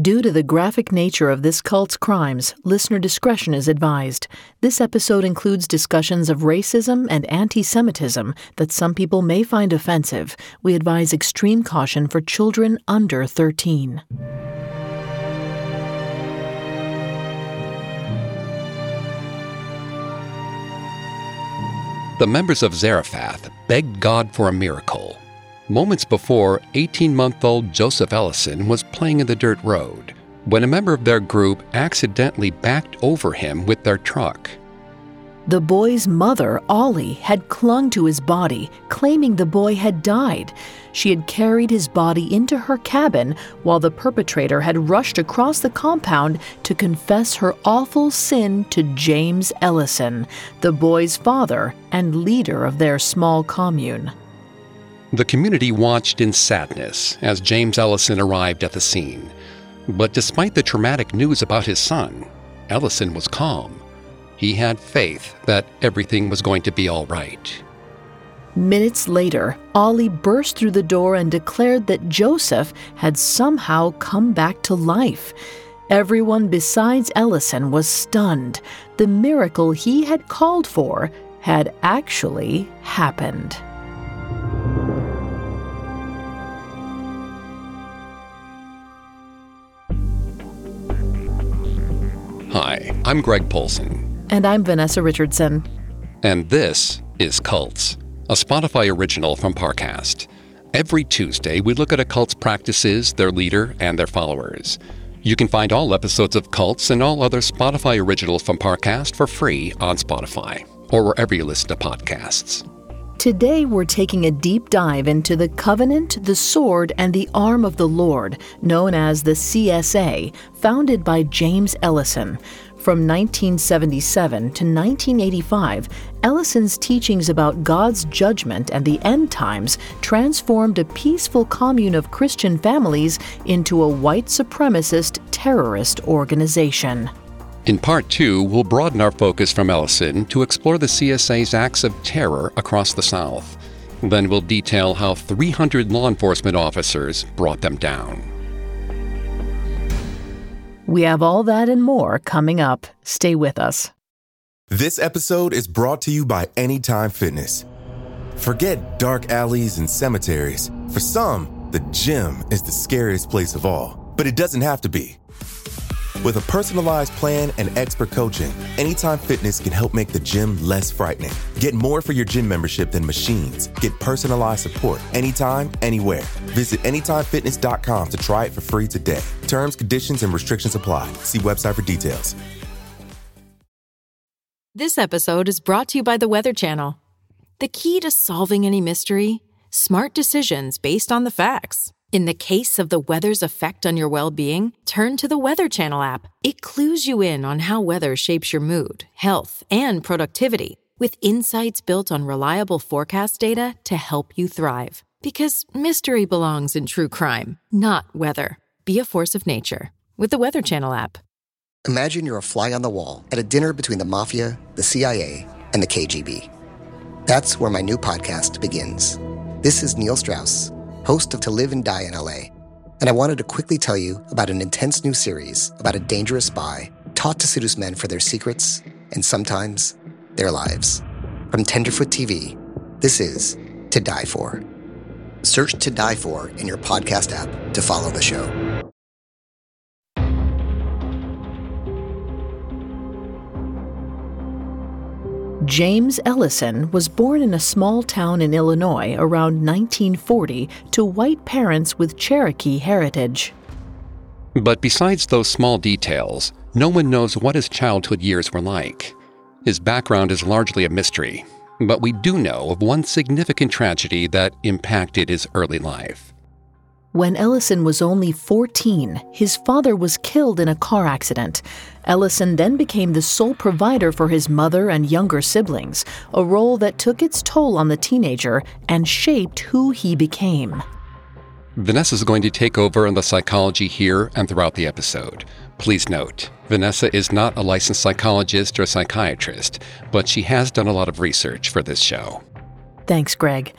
Due to the graphic nature of this cult's crimes, listener discretion is advised. This episode includes discussions of racism and anti Semitism that some people may find offensive. We advise extreme caution for children under 13. The members of Zarephath begged God for a miracle moments before 18 month old Joseph Ellison was playing in the dirt road when a member of their group accidentally backed over him with their truck. The boy's mother, Ollie, had clung to his body, claiming the boy had died. She had carried his body into her cabin while the perpetrator had rushed across the compound to confess her awful sin to James Ellison, the boy's father and leader of their small commune. The community watched in sadness as James Ellison arrived at the scene. But despite the traumatic news about his son, Ellison was calm. He had faith that everything was going to be all right. Minutes later, Ollie burst through the door and declared that Joseph had somehow come back to life. Everyone besides Ellison was stunned. The miracle he had called for had actually happened. I'm Greg Polcyn. And I'm Vanessa Richardson. And this is Cults, a Spotify original from Parcast. Every Tuesday, we look at a cult's practices, their leader, and their followers. You can find all episodes of Cults and all other Spotify originals from Parcast for free on Spotify or wherever you listen to podcasts. Today, we're taking a deep dive into the Covenant, the Sword, and the Arm of the Lord, known as the CSA, founded by James Ellison. From 1977 to 1985, Ellison's teachings about God's judgment and the end times transformed a peaceful commune of Christian families into a white supremacist terrorist organization. In part two, we'll broaden our focus from Ellison to explore the CSA's acts of terror across the South. Then we'll detail how 300 law enforcement officers brought them down. We have all that and more coming up. Stay with us. This episode is brought to you by Anytime Fitness. Forget dark alleys and cemeteries. For some, the gym is the scariest place of all, but it doesn't have to be. With a personalized plan and expert coaching, Anytime Fitness can help make the gym less frightening. Get more for your gym membership than machines. Get personalized support anytime, anywhere. Visit AnytimeFitness.com to try it for free today. Terms, conditions, and restrictions apply. See website for details. This episode is brought to you by the Weather Channel. The key to solving any mystery? Smart decisions based on the facts. In the case of the weather's effect on your well being, turn to the Weather Channel app. It clues you in on how weather shapes your mood, health, and productivity, with insights built on reliable forecast data to help you thrive. Because mystery belongs in true crime, not weather. Be a force of nature with the Weather Channel app. Imagine you're a fly on the wall at a dinner between the mafia, the CIA, and the KGB. That's where my new podcast begins. This is Neil Strauss host of To Live and Die in LA, and I wanted to quickly tell you about an intense new series about a dangerous spy taught to seduce men for their secrets and sometimes their lives. From Tenderfoot TV, this is To Die For. Search To Die For in your podcast app to follow the show. James Ellison was born in a small town in Illinois around 1940 to white parents with Cherokee heritage. But besides those small details, no one knows what his childhood years were like. His background is largely a mystery, but we do know of one significant tragedy that impacted his early life. When Ellison was only 14, his father was killed in a car accident. Ellison then became the sole provider for his mother and younger siblings, a role that took its toll on the teenager and shaped who he became. Vanessa is going to take over on the psychology here and throughout the episode. Please note, Vanessa is not a licensed psychologist or psychiatrist, but she has done a lot of research for this show. Thanks, Greg.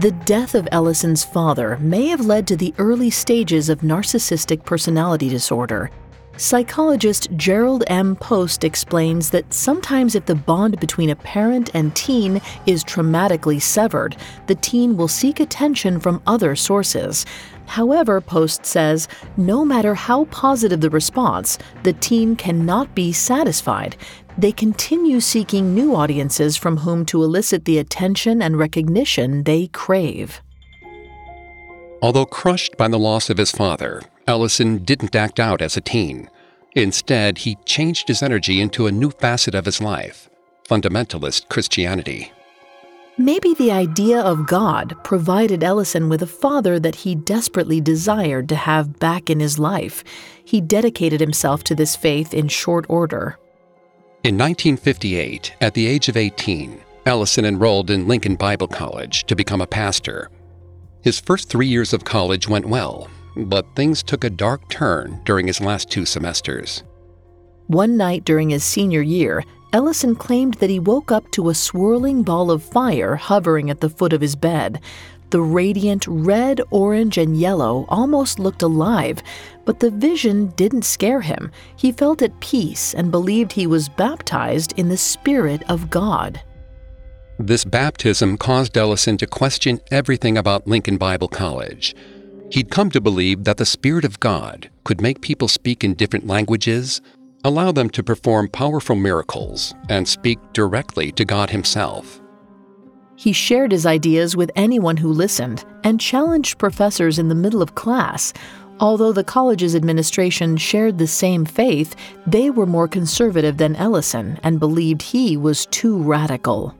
The death of Ellison's father may have led to the early stages of narcissistic personality disorder. Psychologist Jerrold M. Post explains that sometimes, if the bond between a parent and teen is traumatically severed, the teen will seek attention from other sources. However, Post says, no matter how positive the response, the teen cannot be satisfied. They continue seeking new audiences from whom to elicit the attention and recognition they crave. Although crushed by the loss of his father, Ellison didn't act out as a teen. Instead, he changed his energy into a new facet of his life fundamentalist Christianity. Maybe the idea of God provided Ellison with a father that he desperately desired to have back in his life. He dedicated himself to this faith in short order. In 1958, at the age of 18, Ellison enrolled in Lincoln Bible College to become a pastor. His first three years of college went well, but things took a dark turn during his last two semesters. One night during his senior year, Ellison claimed that he woke up to a swirling ball of fire hovering at the foot of his bed. The radiant red, orange, and yellow almost looked alive, but the vision didn't scare him. He felt at peace and believed he was baptized in the Spirit of God. This baptism caused Ellison to question everything about Lincoln Bible College. He'd come to believe that the Spirit of God could make people speak in different languages, allow them to perform powerful miracles, and speak directly to God Himself. He shared his ideas with anyone who listened and challenged professors in the middle of class. Although the college's administration shared the same faith, they were more conservative than Ellison and believed he was too radical.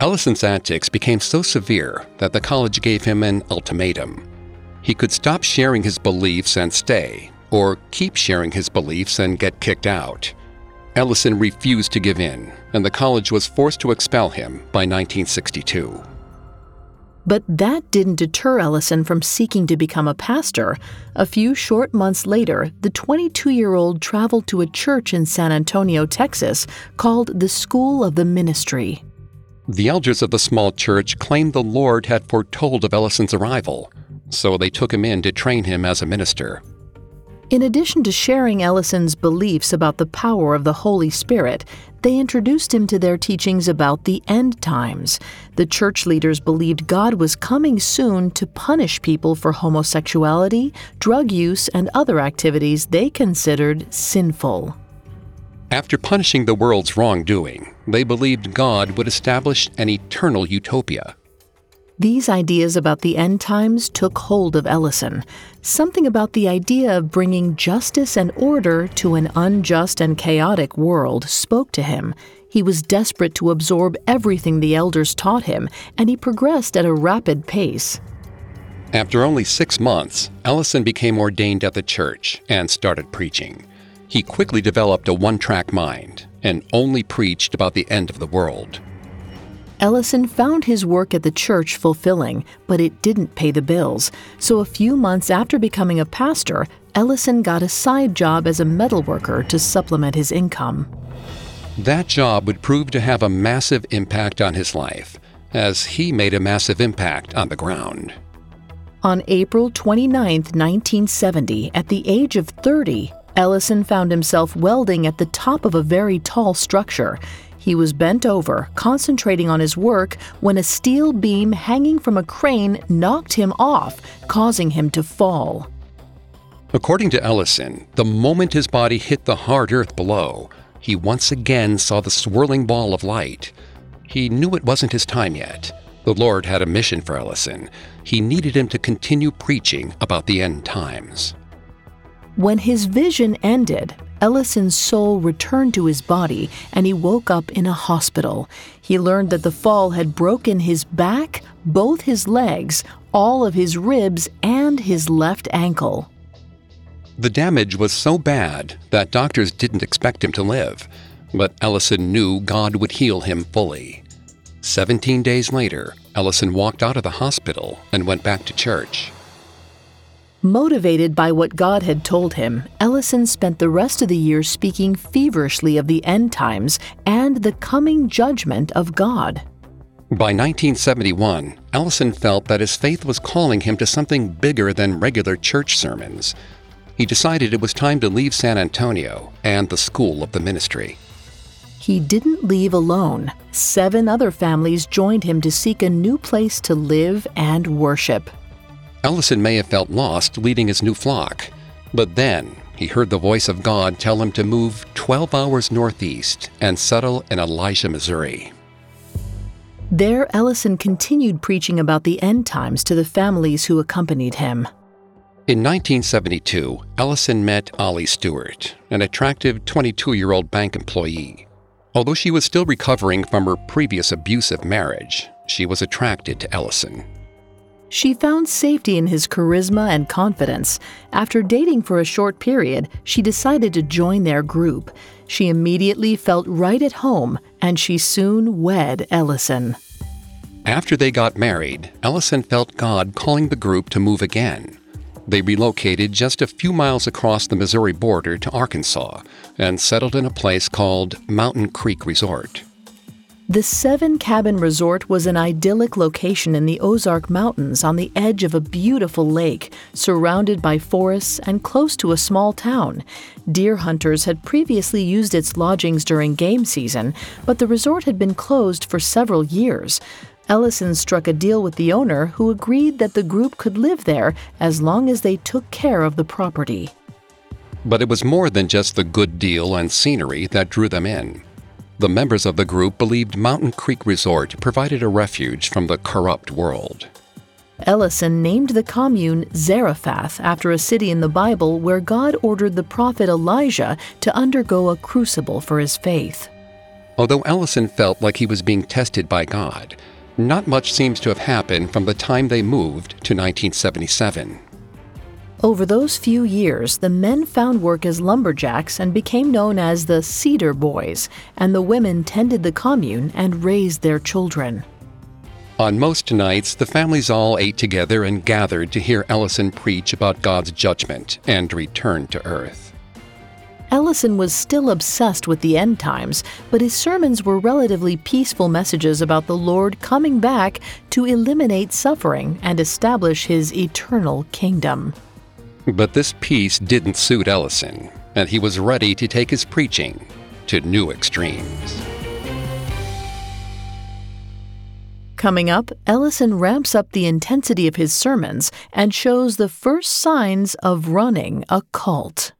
Ellison's antics became so severe that the college gave him an ultimatum he could stop sharing his beliefs and stay, or keep sharing his beliefs and get kicked out. Ellison refused to give in, and the college was forced to expel him by 1962. But that didn't deter Ellison from seeking to become a pastor. A few short months later, the 22 year old traveled to a church in San Antonio, Texas, called the School of the Ministry. The elders of the small church claimed the Lord had foretold of Ellison's arrival so they took him in to train him as a minister. In addition to sharing Ellison's beliefs about the power of the Holy Spirit, they introduced him to their teachings about the end times. The church leaders believed God was coming soon to punish people for homosexuality, drug use, and other activities they considered sinful. After punishing the world's wrongdoing, they believed God would establish an eternal utopia these ideas about the end times took hold of Ellison. Something about the idea of bringing justice and order to an unjust and chaotic world spoke to him. He was desperate to absorb everything the elders taught him, and he progressed at a rapid pace. After only six months, Ellison became ordained at the church and started preaching. He quickly developed a one track mind and only preached about the end of the world. Ellison found his work at the church fulfilling, but it didn't pay the bills. So a few months after becoming a pastor, Ellison got a side job as a metal worker to supplement his income. That job would prove to have a massive impact on his life, as he made a massive impact on the ground. On April 29, 1970, at the age of 30, Ellison found himself welding at the top of a very tall structure. He was bent over, concentrating on his work, when a steel beam hanging from a crane knocked him off, causing him to fall. According to Ellison, the moment his body hit the hard earth below, he once again saw the swirling ball of light. He knew it wasn't his time yet. The Lord had a mission for Ellison. He needed him to continue preaching about the end times. When his vision ended, Ellison's soul returned to his body and he woke up in a hospital. He learned that the fall had broken his back, both his legs, all of his ribs, and his left ankle. The damage was so bad that doctors didn't expect him to live, but Ellison knew God would heal him fully. Seventeen days later, Ellison walked out of the hospital and went back to church. Motivated by what God had told him, Ellison spent the rest of the year speaking feverishly of the end times and the coming judgment of God. By 1971, Ellison felt that his faith was calling him to something bigger than regular church sermons. He decided it was time to leave San Antonio and the school of the ministry. He didn't leave alone. Seven other families joined him to seek a new place to live and worship. Ellison may have felt lost leading his new flock, but then he heard the voice of God tell him to move 12 hours northeast and settle in Elijah, Missouri. There, Ellison continued preaching about the end times to the families who accompanied him. In 1972, Ellison met Ollie Stewart, an attractive 22 year old bank employee. Although she was still recovering from her previous abusive marriage, she was attracted to Ellison. She found safety in his charisma and confidence. After dating for a short period, she decided to join their group. She immediately felt right at home, and she soon wed Ellison. After they got married, Ellison felt God calling the group to move again. They relocated just a few miles across the Missouri border to Arkansas and settled in a place called Mountain Creek Resort. The Seven Cabin Resort was an idyllic location in the Ozark Mountains on the edge of a beautiful lake, surrounded by forests and close to a small town. Deer hunters had previously used its lodgings during game season, but the resort had been closed for several years. Ellison struck a deal with the owner who agreed that the group could live there as long as they took care of the property. But it was more than just the good deal and scenery that drew them in. The members of the group believed Mountain Creek Resort provided a refuge from the corrupt world. Ellison named the commune Zarephath after a city in the Bible where God ordered the prophet Elijah to undergo a crucible for his faith. Although Ellison felt like he was being tested by God, not much seems to have happened from the time they moved to 1977. Over those few years, the men found work as lumberjacks and became known as the Cedar Boys, and the women tended the commune and raised their children. On most nights, the families all ate together and gathered to hear Ellison preach about God's judgment and return to earth. Ellison was still obsessed with the end times, but his sermons were relatively peaceful messages about the Lord coming back to eliminate suffering and establish his eternal kingdom. But this peace didn't suit Ellison, and he was ready to take his preaching to new extremes. Coming up, Ellison ramps up the intensity of his sermons and shows the first signs of running a cult.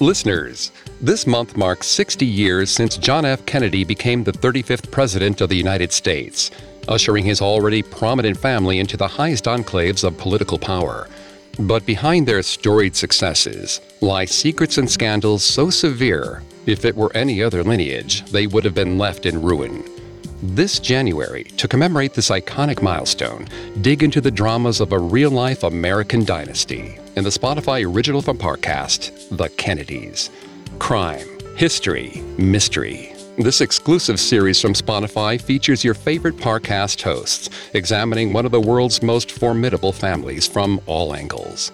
Listeners, this month marks 60 years since John F. Kennedy became the 35th President of the United States, ushering his already prominent family into the highest enclaves of political power. But behind their storied successes lie secrets and scandals so severe, if it were any other lineage, they would have been left in ruin. This January, to commemorate this iconic milestone, dig into the dramas of a real life American dynasty in the Spotify original from Parcast, The Kennedys. Crime, history, mystery, this exclusive series from Spotify features your favorite Parcast hosts, examining one of the world's most formidable families from all angles.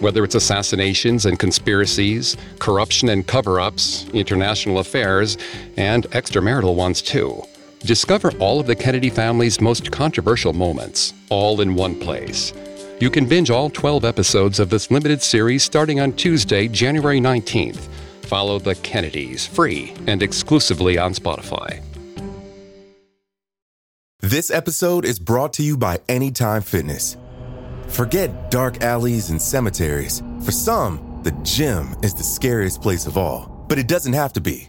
Whether it's assassinations and conspiracies, corruption and cover ups, international affairs, and extramarital ones too. Discover all of the Kennedy family's most controversial moments, all in one place. You can binge all 12 episodes of this limited series starting on Tuesday, January 19th follow the Kennedys free and exclusively on Spotify. This episode is brought to you by Anytime Fitness. Forget dark alleys and cemeteries. For some, the gym is the scariest place of all, but it doesn't have to be.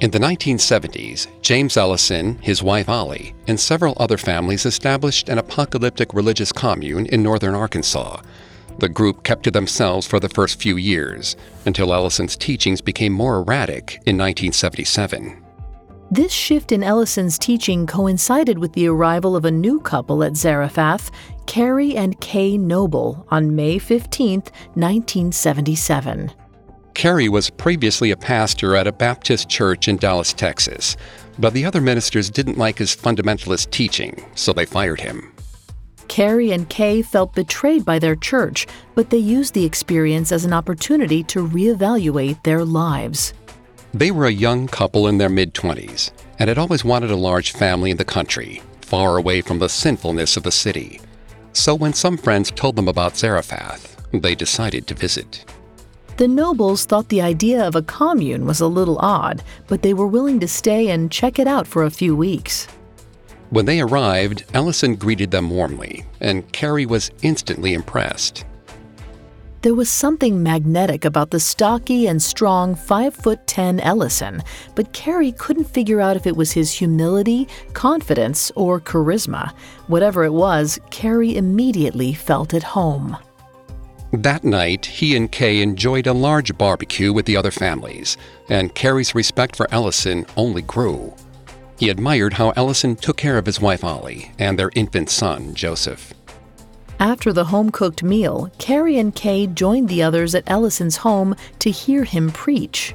In the 1970s, James Ellison, his wife Ollie, and several other families established an apocalyptic religious commune in northern Arkansas. The group kept to themselves for the first few years, until Ellison's teachings became more erratic in 1977. This shift in Ellison's teaching coincided with the arrival of a new couple at Zarephath, Kerry and Kay Noble, on May 15, 1977. Kerry was previously a pastor at a Baptist church in Dallas, Texas, but the other ministers didn't like his fundamentalist teaching, so they fired him. Kerry and Kay felt betrayed by their church, but they used the experience as an opportunity to reevaluate their lives. They were a young couple in their mid 20s and had always wanted a large family in the country, far away from the sinfulness of the city. So when some friends told them about Zarephath, they decided to visit. The nobles thought the idea of a commune was a little odd, but they were willing to stay and check it out for a few weeks. When they arrived, Ellison greeted them warmly, and Kerry was instantly impressed. There was something magnetic about the stocky and strong 5 foot 10 Ellison, but Kerry couldn't figure out if it was his humility, confidence, or charisma. Whatever it was, Kerry immediately felt at home. That night, he and Kay enjoyed a large barbecue with the other families, and Kerry's respect for Ellison only grew. He admired how Ellison took care of his wife Ollie and their infant son, Joseph. After the home cooked meal, Kerry and Kay joined the others at Ellison's home to hear him preach.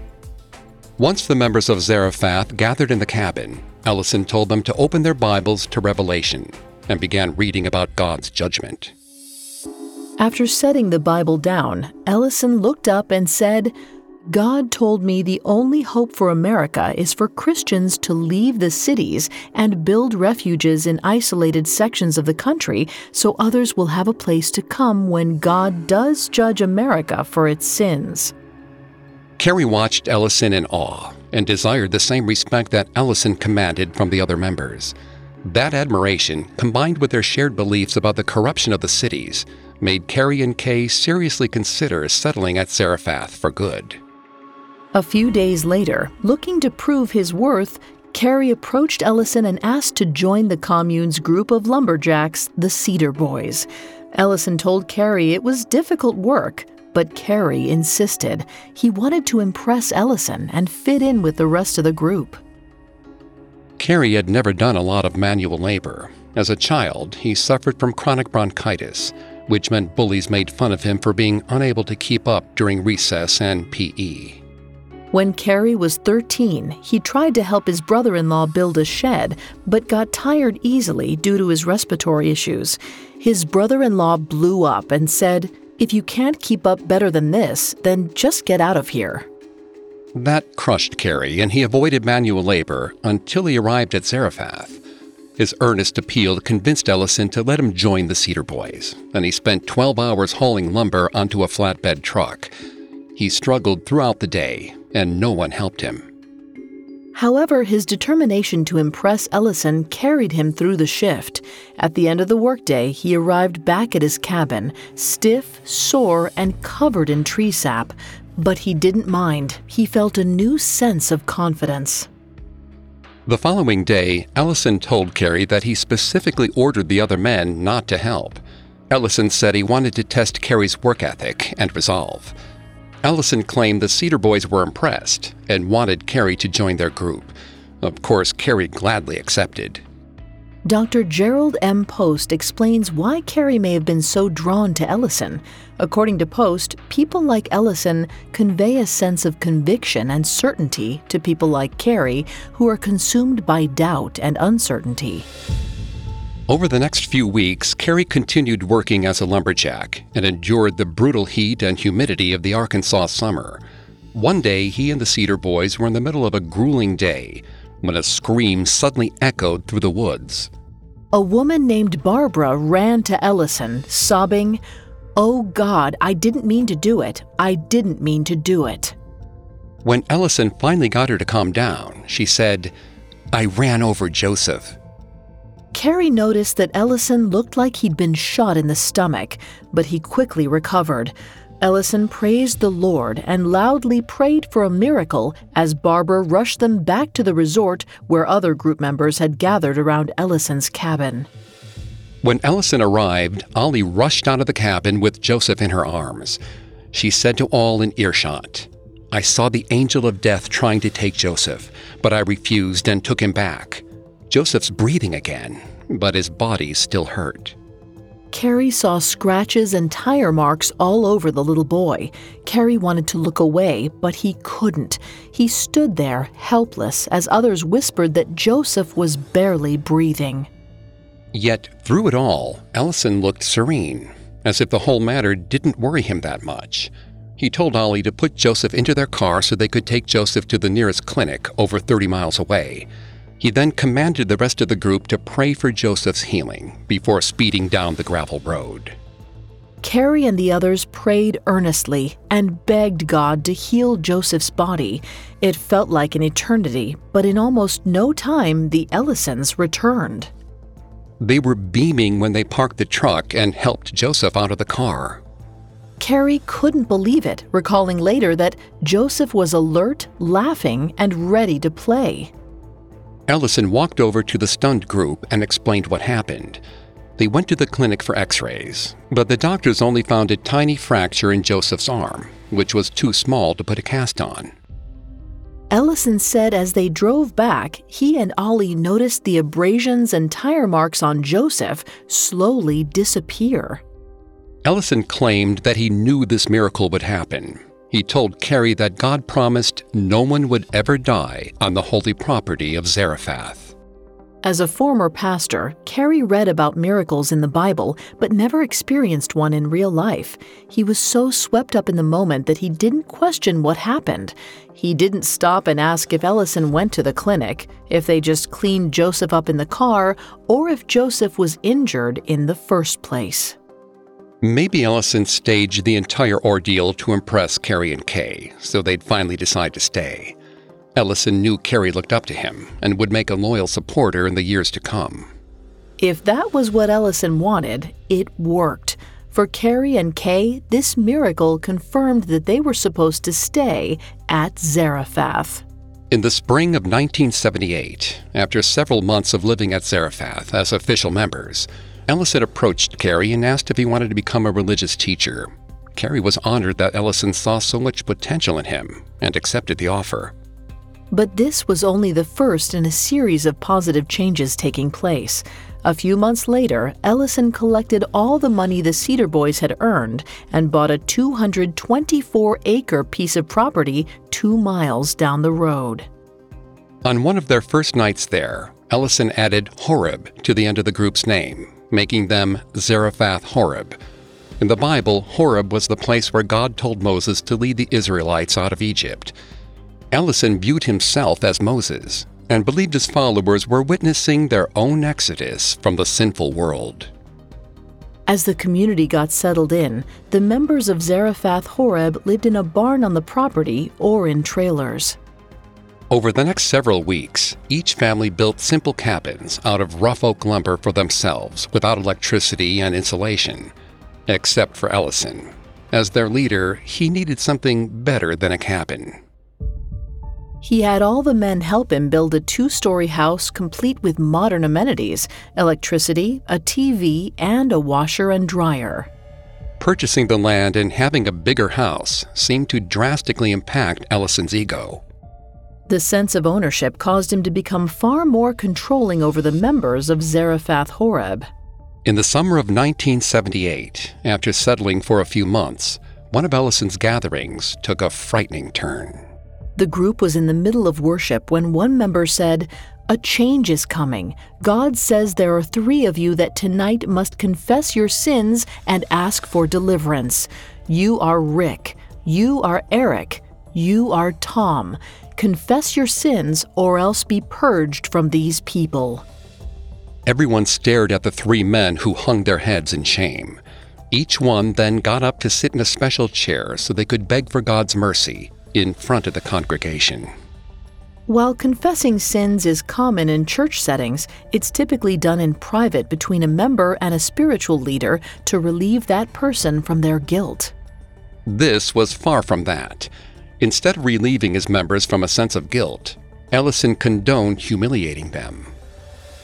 Once the members of Zarephath gathered in the cabin, Ellison told them to open their Bibles to Revelation and began reading about God's judgment. After setting the Bible down, Ellison looked up and said, God told me the only hope for America is for Christians to leave the cities and build refuges in isolated sections of the country so others will have a place to come when God does judge America for its sins. Kerry watched Ellison in awe and desired the same respect that Ellison commanded from the other members. That admiration, combined with their shared beliefs about the corruption of the cities, made Kerry and Kay seriously consider settling at Zarephath for good. A few days later, looking to prove his worth, Kerry approached Ellison and asked to join the commune's group of lumberjacks, the Cedar Boys. Ellison told Kerry it was difficult work, but Kerry insisted. He wanted to impress Ellison and fit in with the rest of the group. Kerry had never done a lot of manual labor. As a child, he suffered from chronic bronchitis, which meant bullies made fun of him for being unable to keep up during recess and PE. When Kerry was 13, he tried to help his brother in law build a shed, but got tired easily due to his respiratory issues. His brother in law blew up and said, If you can't keep up better than this, then just get out of here. That crushed Kerry, and he avoided manual labor until he arrived at Zarephath. His earnest appeal convinced Ellison to let him join the Cedar Boys, and he spent 12 hours hauling lumber onto a flatbed truck. He struggled throughout the day, and no one helped him. However, his determination to impress Ellison carried him through the shift. At the end of the workday, he arrived back at his cabin, stiff, sore, and covered in tree sap. But he didn't mind. He felt a new sense of confidence. The following day, Ellison told Kerry that he specifically ordered the other men not to help. Ellison said he wanted to test Kerry's work ethic and resolve. Ellison claimed the Cedar Boys were impressed and wanted Kerry to join their group. Of course, Kerry gladly accepted. Dr. Jerrold M. Post explains why Kerry may have been so drawn to Ellison. According to Post, people like Ellison convey a sense of conviction and certainty to people like Kerry who are consumed by doubt and uncertainty. Over the next few weeks, Kerry continued working as a lumberjack and endured the brutal heat and humidity of the Arkansas summer. One day, he and the Cedar Boys were in the middle of a grueling day when a scream suddenly echoed through the woods. A woman named Barbara ran to Ellison, sobbing, Oh God, I didn't mean to do it. I didn't mean to do it. When Ellison finally got her to calm down, she said, I ran over Joseph. Kerry noticed that Ellison looked like he'd been shot in the stomach, but he quickly recovered. Ellison praised the Lord and loudly prayed for a miracle as Barbara rushed them back to the resort where other group members had gathered around Ellison's cabin. When Ellison arrived, Ollie rushed out of the cabin with Joseph in her arms. She said to all in earshot, I saw the angel of death trying to take Joseph, but I refused and took him back. Joseph's breathing again, but his body still hurt. Kerry saw scratches and tire marks all over the little boy. Kerry wanted to look away, but he couldn't. He stood there, helpless, as others whispered that Joseph was barely breathing. Yet, through it all, Ellison looked serene, as if the whole matter didn't worry him that much. He told Ollie to put Joseph into their car so they could take Joseph to the nearest clinic over 30 miles away. He then commanded the rest of the group to pray for Joseph's healing before speeding down the gravel road. Kerry and the others prayed earnestly and begged God to heal Joseph's body. It felt like an eternity, but in almost no time, the Ellisons returned. They were beaming when they parked the truck and helped Joseph out of the car. Kerry couldn't believe it, recalling later that Joseph was alert, laughing, and ready to play. Ellison walked over to the stunned group and explained what happened. They went to the clinic for x rays, but the doctors only found a tiny fracture in Joseph's arm, which was too small to put a cast on. Ellison said as they drove back, he and Ollie noticed the abrasions and tire marks on Joseph slowly disappear. Ellison claimed that he knew this miracle would happen. He told Kerry that God promised no one would ever die on the holy property of Zarephath. As a former pastor, Kerry read about miracles in the Bible but never experienced one in real life. He was so swept up in the moment that he didn't question what happened. He didn't stop and ask if Ellison went to the clinic, if they just cleaned Joseph up in the car, or if Joseph was injured in the first place. Maybe Ellison staged the entire ordeal to impress Kerry and Kay, so they'd finally decide to stay. Ellison knew Kerry looked up to him and would make a loyal supporter in the years to come. If that was what Ellison wanted, it worked. For Kerry and Kay, this miracle confirmed that they were supposed to stay at Zarephath. In the spring of 1978, after several months of living at Zarephath as official members, Ellison approached Kerry and asked if he wanted to become a religious teacher. Kerry was honored that Ellison saw so much potential in him and accepted the offer. But this was only the first in a series of positive changes taking place. A few months later, Ellison collected all the money the Cedar Boys had earned and bought a 224 acre piece of property two miles down the road. On one of their first nights there, Ellison added Horeb to the end of the group's name making them Zarephath Horeb. In the Bible, Horeb was the place where God told Moses to lead the Israelites out of Egypt. Ellison viewed himself as Moses and believed his followers were witnessing their own exodus from the sinful world. As the community got settled in, the members of Zarephath Horeb lived in a barn on the property or in trailers. Over the next several weeks, each family built simple cabins out of rough oak lumber for themselves without electricity and insulation, except for Ellison. As their leader, he needed something better than a cabin. He had all the men help him build a two story house complete with modern amenities electricity, a TV, and a washer and dryer. Purchasing the land and having a bigger house seemed to drastically impact Ellison's ego. The sense of ownership caused him to become far more controlling over the members of Zarephath Horeb. In the summer of 1978, after settling for a few months, one of Ellison's gatherings took a frightening turn. The group was in the middle of worship when one member said, A change is coming. God says there are three of you that tonight must confess your sins and ask for deliverance. You are Rick. You are Eric. You are Tom. Confess your sins, or else be purged from these people. Everyone stared at the three men who hung their heads in shame. Each one then got up to sit in a special chair so they could beg for God's mercy in front of the congregation. While confessing sins is common in church settings, it's typically done in private between a member and a spiritual leader to relieve that person from their guilt. This was far from that. Instead of relieving his members from a sense of guilt, Ellison condoned humiliating them.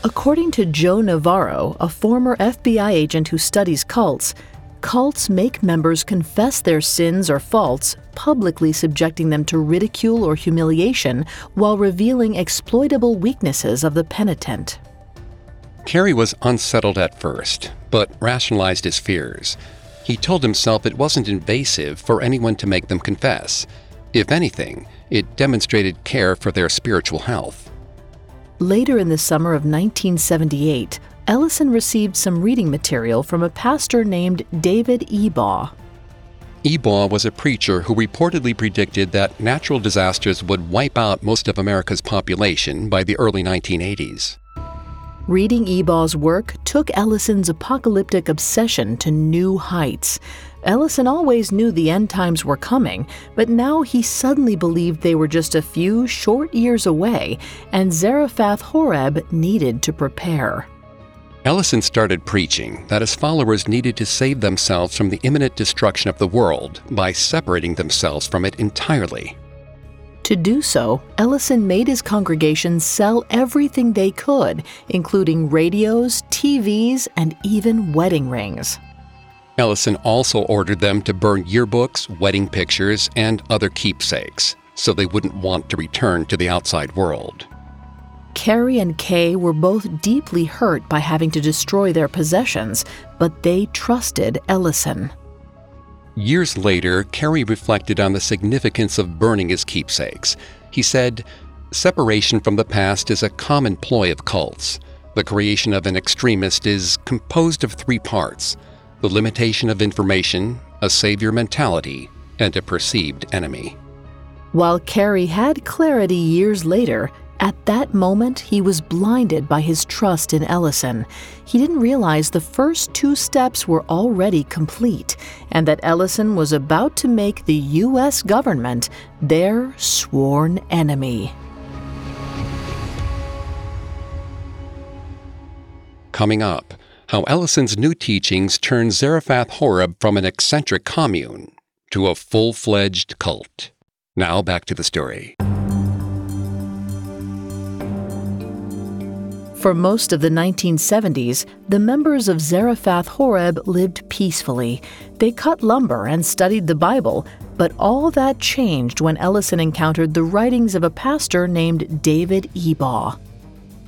According to Joe Navarro, a former FBI agent who studies cults, Cults make members confess their sins or faults, publicly subjecting them to ridicule or humiliation while revealing exploitable weaknesses of the penitent. Kerry was unsettled at first, but rationalized his fears. He told himself it wasn't invasive for anyone to make them confess. If anything, it demonstrated care for their spiritual health. Later in the summer of 1978, Ellison received some reading material from a pastor named David Ebaugh. Ebaugh was a preacher who reportedly predicted that natural disasters would wipe out most of America's population by the early 1980s. Reading Ebaugh's work took Ellison's apocalyptic obsession to new heights. Ellison always knew the end times were coming, but now he suddenly believed they were just a few short years away, and Zarephath Horeb needed to prepare. Ellison started preaching that his followers needed to save themselves from the imminent destruction of the world by separating themselves from it entirely. To do so, Ellison made his congregation sell everything they could, including radios, TVs, and even wedding rings. Ellison also ordered them to burn yearbooks, wedding pictures, and other keepsakes so they wouldn't want to return to the outside world. Kerry and Kay were both deeply hurt by having to destroy their possessions, but they trusted Ellison. Years later, Kerry reflected on the significance of burning his keepsakes. He said, Separation from the past is a common ploy of cults. The creation of an extremist is composed of three parts the limitation of information, a savior mentality, and a perceived enemy. While Kerry had clarity years later, at that moment, he was blinded by his trust in Ellison. He didn't realize the first two steps were already complete and that Ellison was about to make the U.S. government their sworn enemy. Coming up, how Ellison's new teachings turned Zarephath Horeb from an eccentric commune to a full fledged cult. Now back to the story. For most of the 1970s, the members of Zarephath Horeb lived peacefully. They cut lumber and studied the Bible, but all that changed when Ellison encountered the writings of a pastor named David Ebaugh.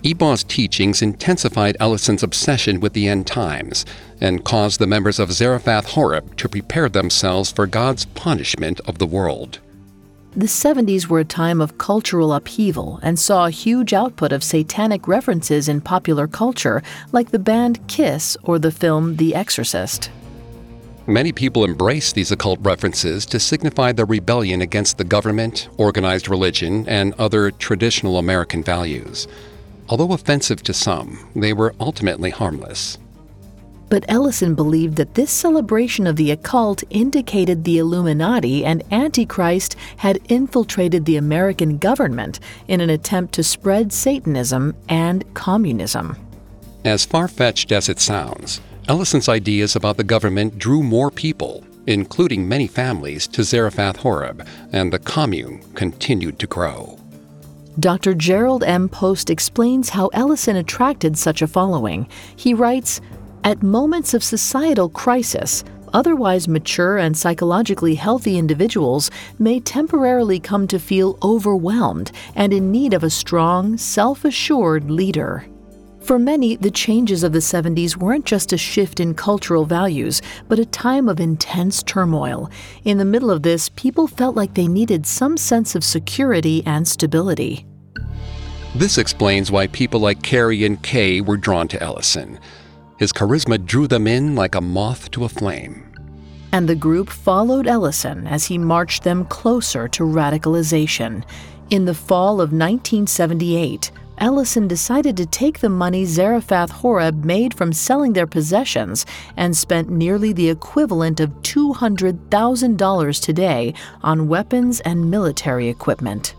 Ebaugh's teachings intensified Ellison's obsession with the end times and caused the members of Zarephath Horeb to prepare themselves for God's punishment of the world. The 70s were a time of cultural upheaval and saw a huge output of satanic references in popular culture, like the band Kiss or the film The Exorcist. Many people embrace these occult references to signify their rebellion against the government, organized religion, and other traditional American values. Although offensive to some, they were ultimately harmless. But Ellison believed that this celebration of the occult indicated the Illuminati and Antichrist had infiltrated the American government in an attempt to spread Satanism and communism. As far fetched as it sounds, Ellison's ideas about the government drew more people, including many families, to Zarephath Horeb, and the commune continued to grow. Dr. Jerrold M. Post explains how Ellison attracted such a following. He writes, at moments of societal crisis, otherwise mature and psychologically healthy individuals may temporarily come to feel overwhelmed and in need of a strong, self assured leader. For many, the changes of the 70s weren't just a shift in cultural values, but a time of intense turmoil. In the middle of this, people felt like they needed some sense of security and stability. This explains why people like Kerry and Kay were drawn to Ellison. His charisma drew them in like a moth to a flame. And the group followed Ellison as he marched them closer to radicalization. In the fall of 1978, Ellison decided to take the money Zarephath Horeb made from selling their possessions and spent nearly the equivalent of $200,000 today on weapons and military equipment.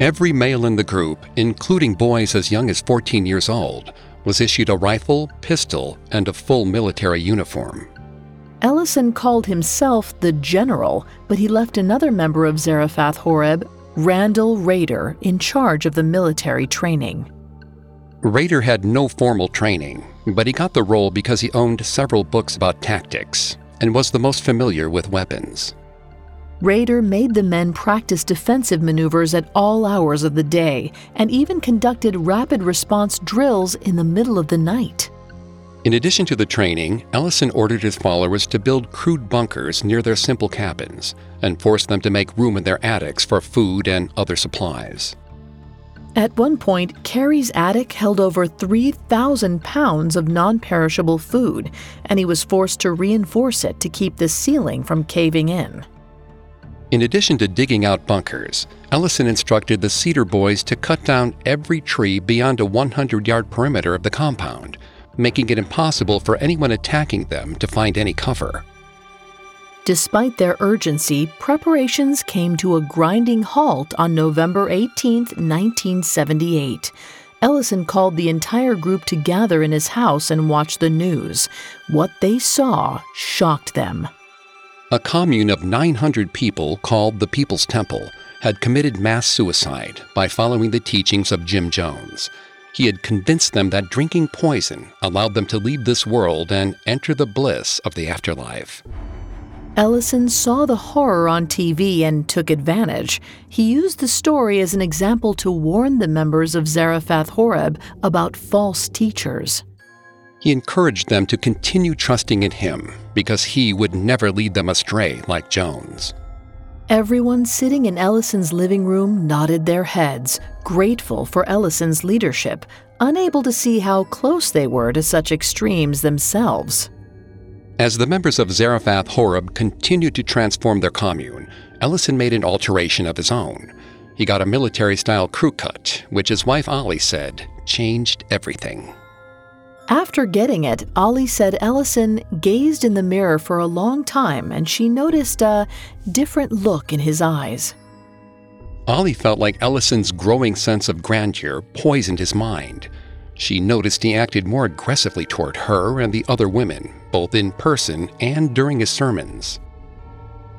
Every male in the group, including boys as young as 14 years old, was issued a rifle, pistol, and a full military uniform. Ellison called himself the General, but he left another member of Zarephath Horeb, Randall Rader, in charge of the military training. Rader had no formal training. but he got the role because he owned several books about tactics and was the most familiar with weapons. Rader made the men practice defensive maneuvers at all hours of the day and even conducted rapid response drills in the middle of the night. In addition to the training, Ellison ordered his followers to build crude bunkers near their simple cabins and forced them to make room in their attics for food and other supplies. At one point, Kerry's attic held over 3,000 pounds of non perishable food, and he was forced to reinforce it to keep the ceiling from caving in. In addition to digging out bunkers, Ellison instructed the Cedar Boys to cut down every tree beyond a 100 yard perimeter of the compound, making it impossible for anyone attacking them to find any cover. Despite their urgency, preparations came to a grinding halt on November 18, 1978. Ellison called the entire group to gather in his house and watch the news. What they saw shocked them. A commune of 900 people called the People's Temple had committed mass suicide by following the teachings of Jim Jones. He had convinced them that drinking poison allowed them to leave this world and enter the bliss of the afterlife. Ellison saw the horror on TV and took advantage. He used the story as an example to warn the members of Zarephath Horeb about false teachers. He encouraged them to continue trusting in him because he would never lead them astray like Jones. Everyone sitting in Ellison's living room nodded their heads, grateful for Ellison's leadership, unable to see how close they were to such extremes themselves. As the members of Zarephath Horeb continued to transform their commune, Ellison made an alteration of his own. He got a military style crew cut, which his wife Ollie said changed everything. After getting it, Ollie said Ellison gazed in the mirror for a long time and she noticed a different look in his eyes. Ollie felt like Ellison's growing sense of grandeur poisoned his mind. She noticed he acted more aggressively toward her and the other women, both in person and during his sermons.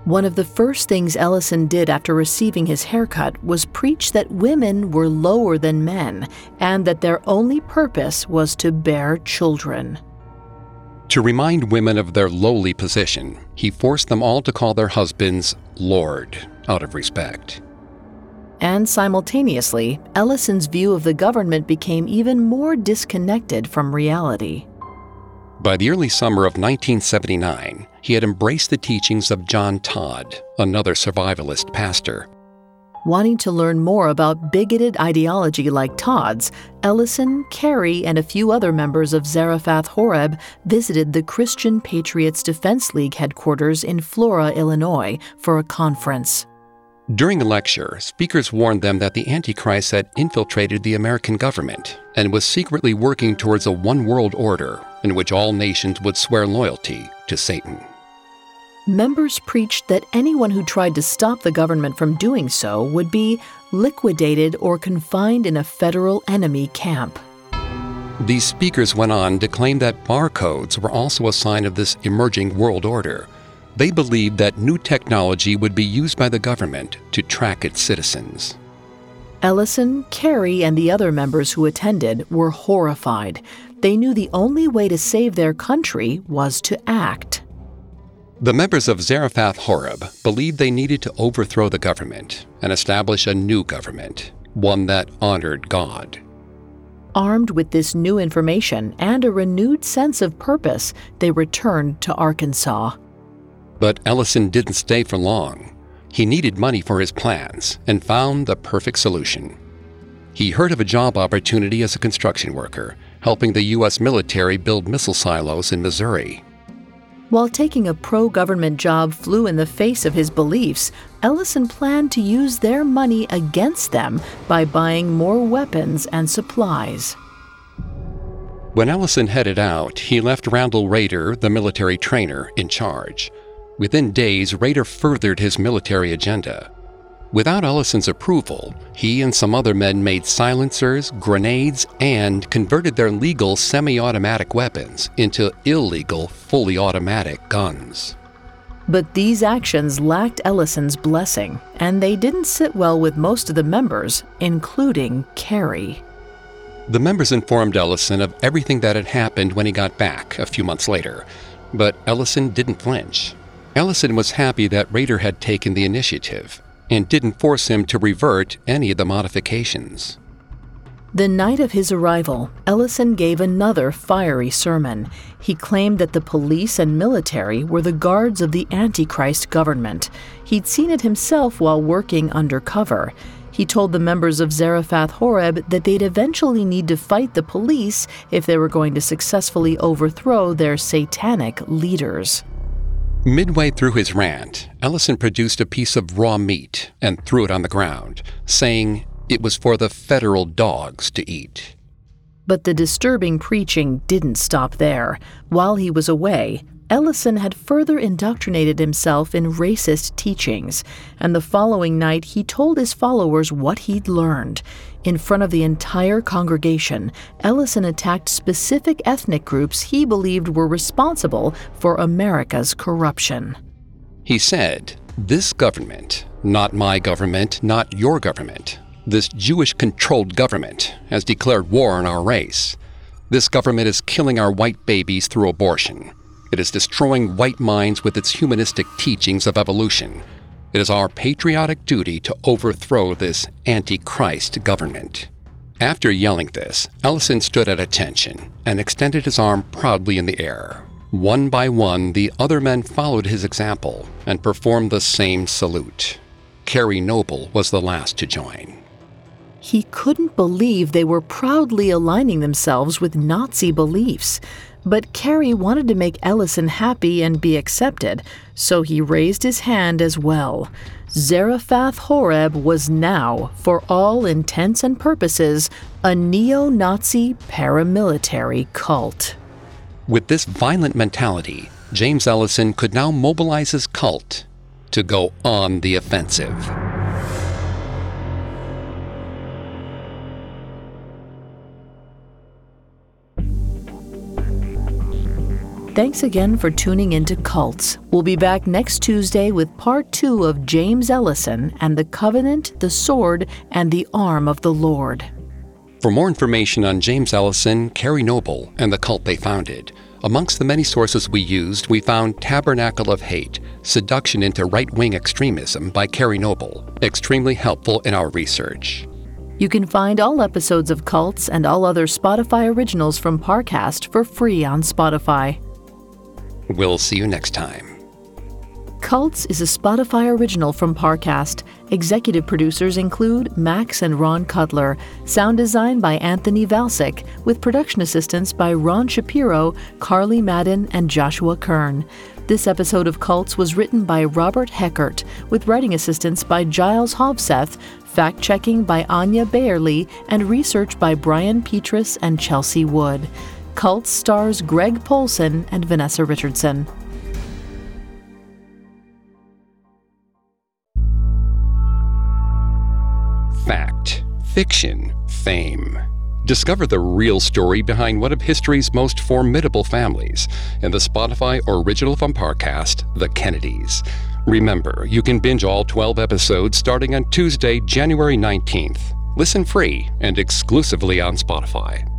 One of the first things Ellison did after receiving his haircut was preach that women were lower than men and that their only purpose was to bear children. To remind women of their lowly position, he forced them all to call their husbands Lord out of respect and simultaneously, Ellison's view of the government became even more disconnected from reality. By the early summer of 1979, he had embraced the teachings of John Todd, another survivalist pastor. Wanting to learn more about bigoted ideology like Todd's, Ellison, Kerry, and a few other members of Zarephath Horeb visited the Christian Patriots Defense League headquarters in Flora, Illinois, for a conference. During a lecture, speakers warned them that the Antichrist had infiltrated the American government and was secretly working towards a one world order in which all nations would swear loyalty to Satan. Members preached that anyone who tried to stop the government from doing so would be liquidated or confined in a federal enemy camp. These speakers went on to claim that barcodes were also a sign of this emerging world order they believed that new technology would be used by the government to track its citizens. Ellison, Kerry, and the other members who attended were horrified. They knew the only way to save their country was to act. The members of Zarephath Horeb believed they needed to overthrow the government and establish a new government, one that honored God. Armed with this new information and a renewed sense of purpose, they returned to Arkansas. But Ellison didn't stay for long. He needed money for his plans and found the perfect solution. He heard of a job opportunity as a construction worker, helping the U.S. military build missile silos in Missouri. While taking a pro government job flew in the face of his beliefs, Ellison planned to use their money against them by buying more weapons and supplies. When Ellison headed out, he left Randall Rader, the military trainer, in charge. Within days, Rader furthered his military agenda. Without Ellison's approval, he and some other men made silencers, grenades, and converted their legal semi automatic weapons into illegal, fully automatic guns. But these actions lacked Ellison's blessing, and they didn't sit well with most of the members, including Kerry. The members informed Ellison of everything that had happened when he got back a few months later, but Ellison didn't flinch. Ellison was happy that Rader had taken the initiative and didn't force him to revert any of the modifications. The night of his arrival, Ellison gave another fiery sermon. He claimed that the police and military were the guards of the Antichrist government. He'd seen it himself while working undercover. He told the members of Zarephath Horeb that they'd eventually need to fight the police if they were going to successfully overthrow their satanic leaders. Midway through his rant, Ellison produced a piece of raw meat and threw it on the ground, saying, it was for the federal dogs to eat. But the disturbing preaching didn't stop there. While he was away, Ellison had further indoctrinated himself in racist teachings, and the following night he told his followers what he'd learned. In front of the entire congregation, Ellison attacked specific ethnic groups he believed were responsible for America's corruption. He said, This government, not my government, not your government, this Jewish controlled government has declared war on our race. This government is killing our white babies through abortion. It is destroying white minds with its humanistic teachings of evolution. It is our patriotic duty to overthrow this antichrist government. After yelling this, Ellison stood at attention and extended his arm proudly in the air. One by one, the other men followed his example and performed the same salute. Kerry Noble was the last to join. He couldn't believe they were proudly aligning themselves with Nazi beliefs. But Kerry wanted to make Ellison happy and be accepted, so he raised his hand as well. Zarephath Horeb was now, for all intents and purposes, a neo Nazi paramilitary cult. With this violent mentality, James Ellison could now mobilize his cult to go on the offensive. Thanks again for tuning into Cults. We'll be back next Tuesday with part two of James Ellison and the Covenant, the Sword, and the Arm of the Lord. For more information on James Ellison, Kerry Noble, and the cult they founded, amongst the many sources we used, we found Tabernacle of Hate Seduction into Right Wing Extremism by Kerry Noble, extremely helpful in our research. You can find all episodes of Cults and all other Spotify originals from Parcast for free on Spotify. We'll see you next time. Cults is a Spotify original from Parcast. Executive producers include Max and Ron Cutler. Sound design by Anthony Valsic, with production assistance by Ron Shapiro, Carly Madden, and Joshua Kern. This episode of Cults was written by Robert Heckert, with writing assistance by Giles Hovseth, fact checking by Anya Bayerly, and research by Brian Petrus and Chelsea Wood. Cult stars Greg Polcyn and Vanessa Richardson. Fact, fiction, fame. Discover the real story behind one of history's most formidable families in the Spotify original from Parcast, The Kennedys. Remember, you can binge all 12 episodes starting on Tuesday, January 19th. Listen free and exclusively on Spotify.